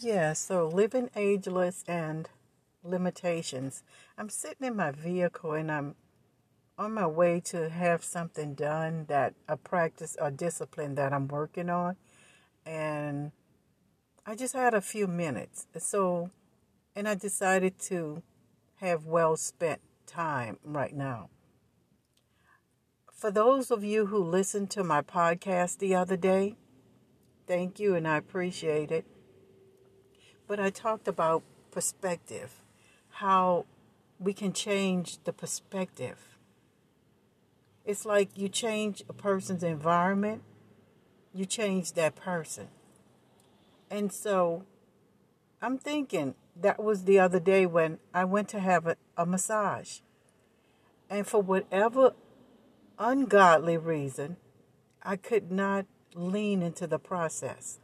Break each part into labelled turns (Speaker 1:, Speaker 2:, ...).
Speaker 1: Yeah, so living ageless and limitations. I'm sitting in my vehicle and I'm on my way to have something done that a practice or discipline that I'm working on. And I just had a few minutes. So, and I decided to have well spent time right now. For those of you who listened to my podcast the other day, thank you and I appreciate it. But I talked about perspective, how we can change the perspective. It's like you change a person's environment, you change that person. And so I'm thinking that was the other day when I went to have a, a massage. And for whatever ungodly reason, I could not lean into the process.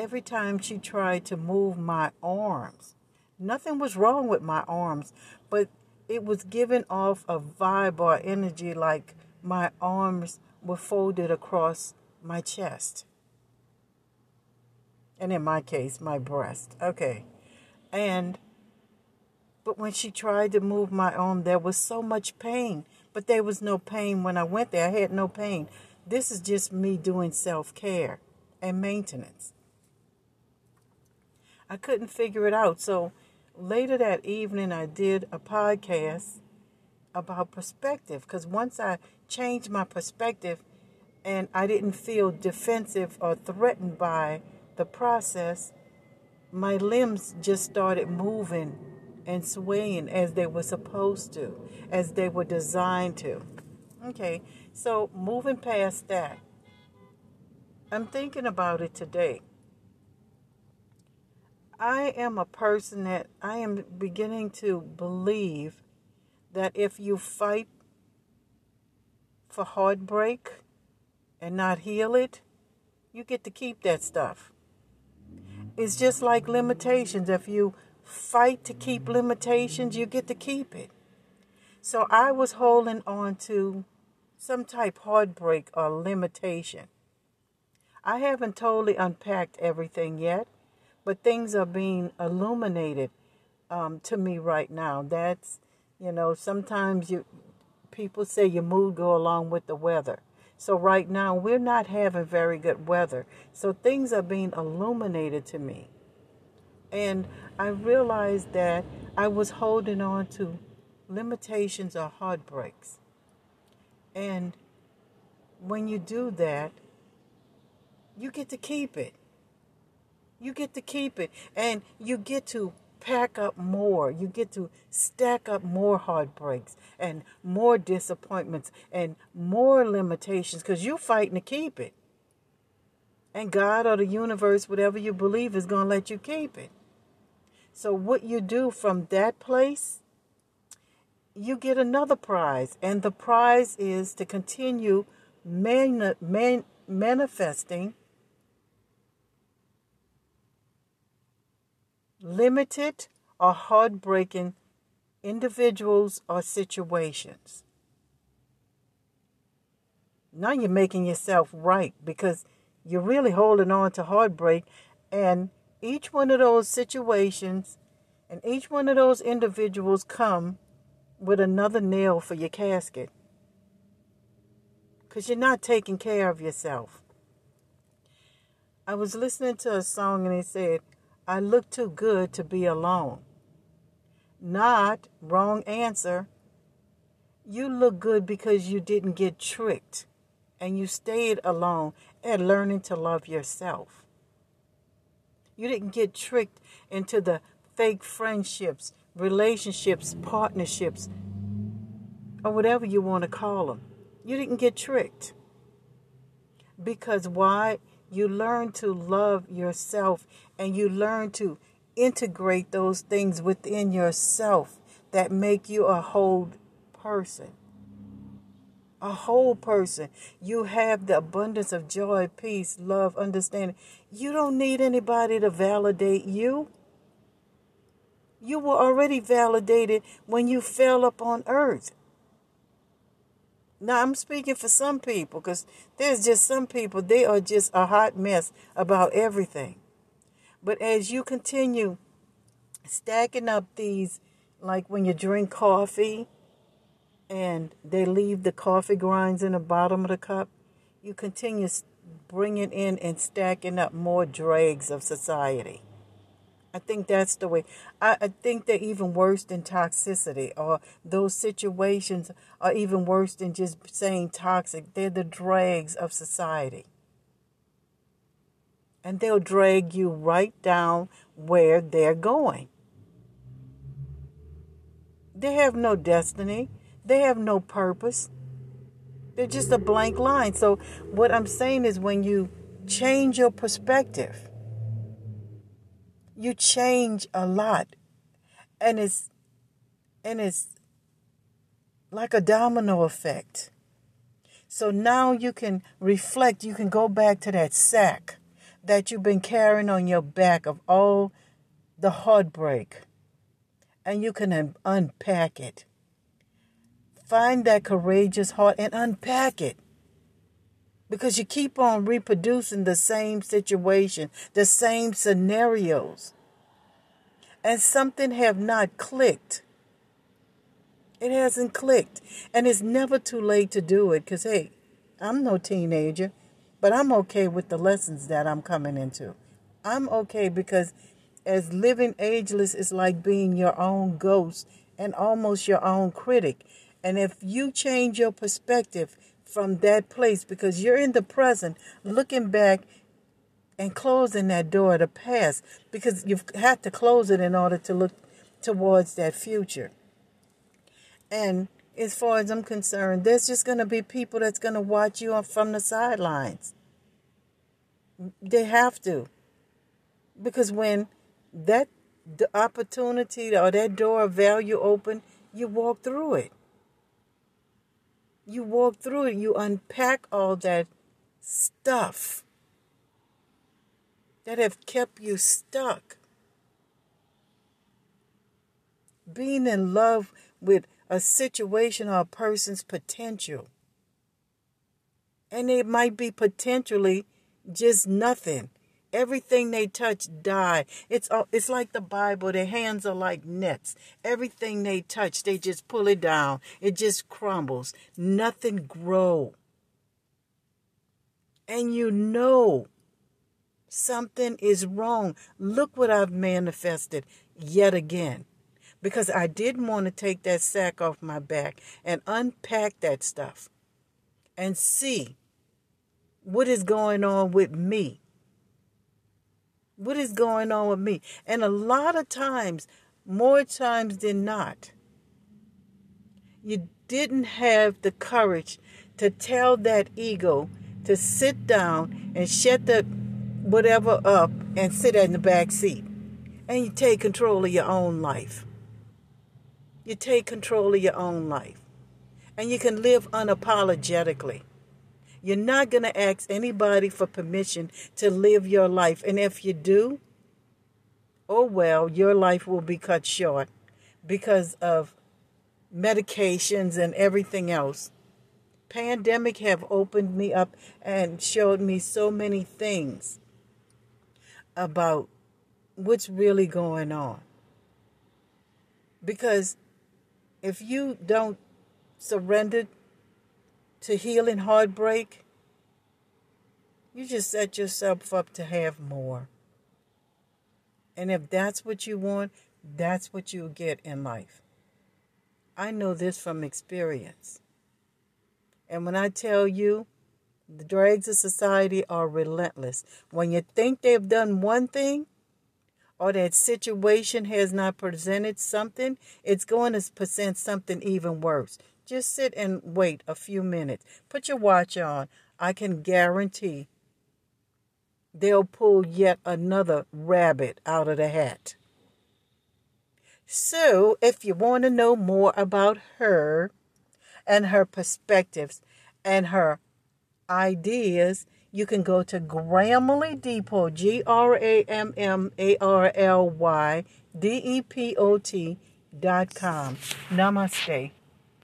Speaker 1: Every time she tried to move my arms, nothing was wrong with my arms, but it was giving off a vibe or energy like my arms were folded across my chest. And in my case, my breast. Okay. And, but when she tried to move my arm, there was so much pain but there was no pain when I went there. I had no pain. This is just me doing self care and maintenance. I couldn't figure it out. So later that evening, I did a podcast about perspective because once I changed my perspective and I didn't feel defensive or threatened by the process, my limbs just started moving and swaying as they were supposed to, as they were designed to. Okay, so moving past that, I'm thinking about it today. I am a person that I am beginning to believe that if you fight for heartbreak and not heal it, you get to keep that stuff. It's just like limitations. If you fight to keep limitations, you get to keep it. So I was holding on to some type heartbreak or limitation. I haven't totally unpacked everything yet, but things are being illuminated um, to me right now. That's, you know, sometimes you people say your mood go along with the weather. So right now we're not having very good weather. So things are being illuminated to me. And I realized that I was holding on to limitations or heartbreaks. And when you do that, you get to keep it. You get to keep it. And you get to pack up more. You get to stack up more heartbreaks and more disappointments and more limitations because you're fighting to keep it. And God or the universe, whatever you believe, is going to let you keep it. So, what you do from that place, you get another prize. And the prize is to continue man, man, manifesting limited or heartbreaking individuals or situations. Now you're making yourself right because you're really holding on to heartbreak and each one of those situations and each one of those individuals come with another nail for your casket. Because you're not taking care of yourself. I was listening to a song and it said, I look too good to be alone. Not wrong answer. You look good because you didn't get tricked and you stayed alone and learning to love yourself. You didn't get tricked into the fake friendships, relationships, partnerships, or whatever you want to call them. You didn't get tricked. Because why? You learn to love yourself and you learn to integrate those things within yourself that make you a whole person a whole person. You have the abundance of joy, peace, love, understanding. You don't need anybody to validate you. You were already validated when you fell upon earth. Now, I'm speaking for some people because there's just some people, they are just a hot mess about everything. But as you continue stacking up these, like when you drink coffee and they leave the coffee grinds in the bottom of the cup, you continue bringing in and stacking up more dregs of society. I think that's the way. I, I think they're even worse than toxicity, or those situations are even worse than just saying toxic. They're the dregs of society. And they'll drag you right down where they're going. They have no destiny, they have no purpose. They're just a blank line. So, what I'm saying is when you change your perspective, you change a lot and it's and it's like a domino effect so now you can reflect you can go back to that sack that you've been carrying on your back of all the heartbreak and you can unpack it find that courageous heart and unpack it because you keep on reproducing the same situation, the same scenarios. And something have not clicked. It hasn't clicked. And it's never too late to do it because, hey, I'm no teenager, but I'm okay with the lessons that I'm coming into. I'm okay because as living ageless is like being your own ghost and almost your own critic. And if you change your perspective, from that place because you're in the present, looking back and closing that door to past because you've had to close it in order to look towards that future. And as far as I'm concerned, there's just going to be people that's going to watch you from the sidelines. They have to. Because when that the opportunity or that door of value open, you walk through it you walk through it, you unpack all that stuff that have kept you stuck. Being in love with a situation or a person's potential. And it might be potentially just nothing. Everything they touch die. It's it's like the Bible. Their hands are like nets. Everything they touch, they just pull it down. It just crumbles. Nothing grow. And you know something is wrong. Look what I've manifested yet again. Because I didn't want to take that sack off my back and unpack that stuff and see what is going on with me what is going on with me? And a lot of times, more times than not, you didn't have the courage to tell that ego to sit down and shut the whatever up and sit in the back seat. And you take control of your own life. You take control of your own life. And you can live unapologetically. You're not going to ask anybody for permission to live your life. And if you do, oh well, your life will be cut short because of medications and everything else. Pandemic have opened me up and showed me so many things about what's really going on. Because if you don't surrender to healing heartbreak, you just set yourself up to have more. And if that's what you want, that's what you'll get in life. I know this from experience. And when I tell you, the drags of society are relentless. When you think they've done one thing, or that situation has not presented something, it's going to present something even worse. Just sit and wait a few minutes. Put your watch on. I can guarantee they'll pull yet another rabbit out of the hat. So, if you want to know more about her and her perspectives and her ideas, you can go to Grammarly Depot, G R A M M A R L Y D E P O T dot com. Namaste.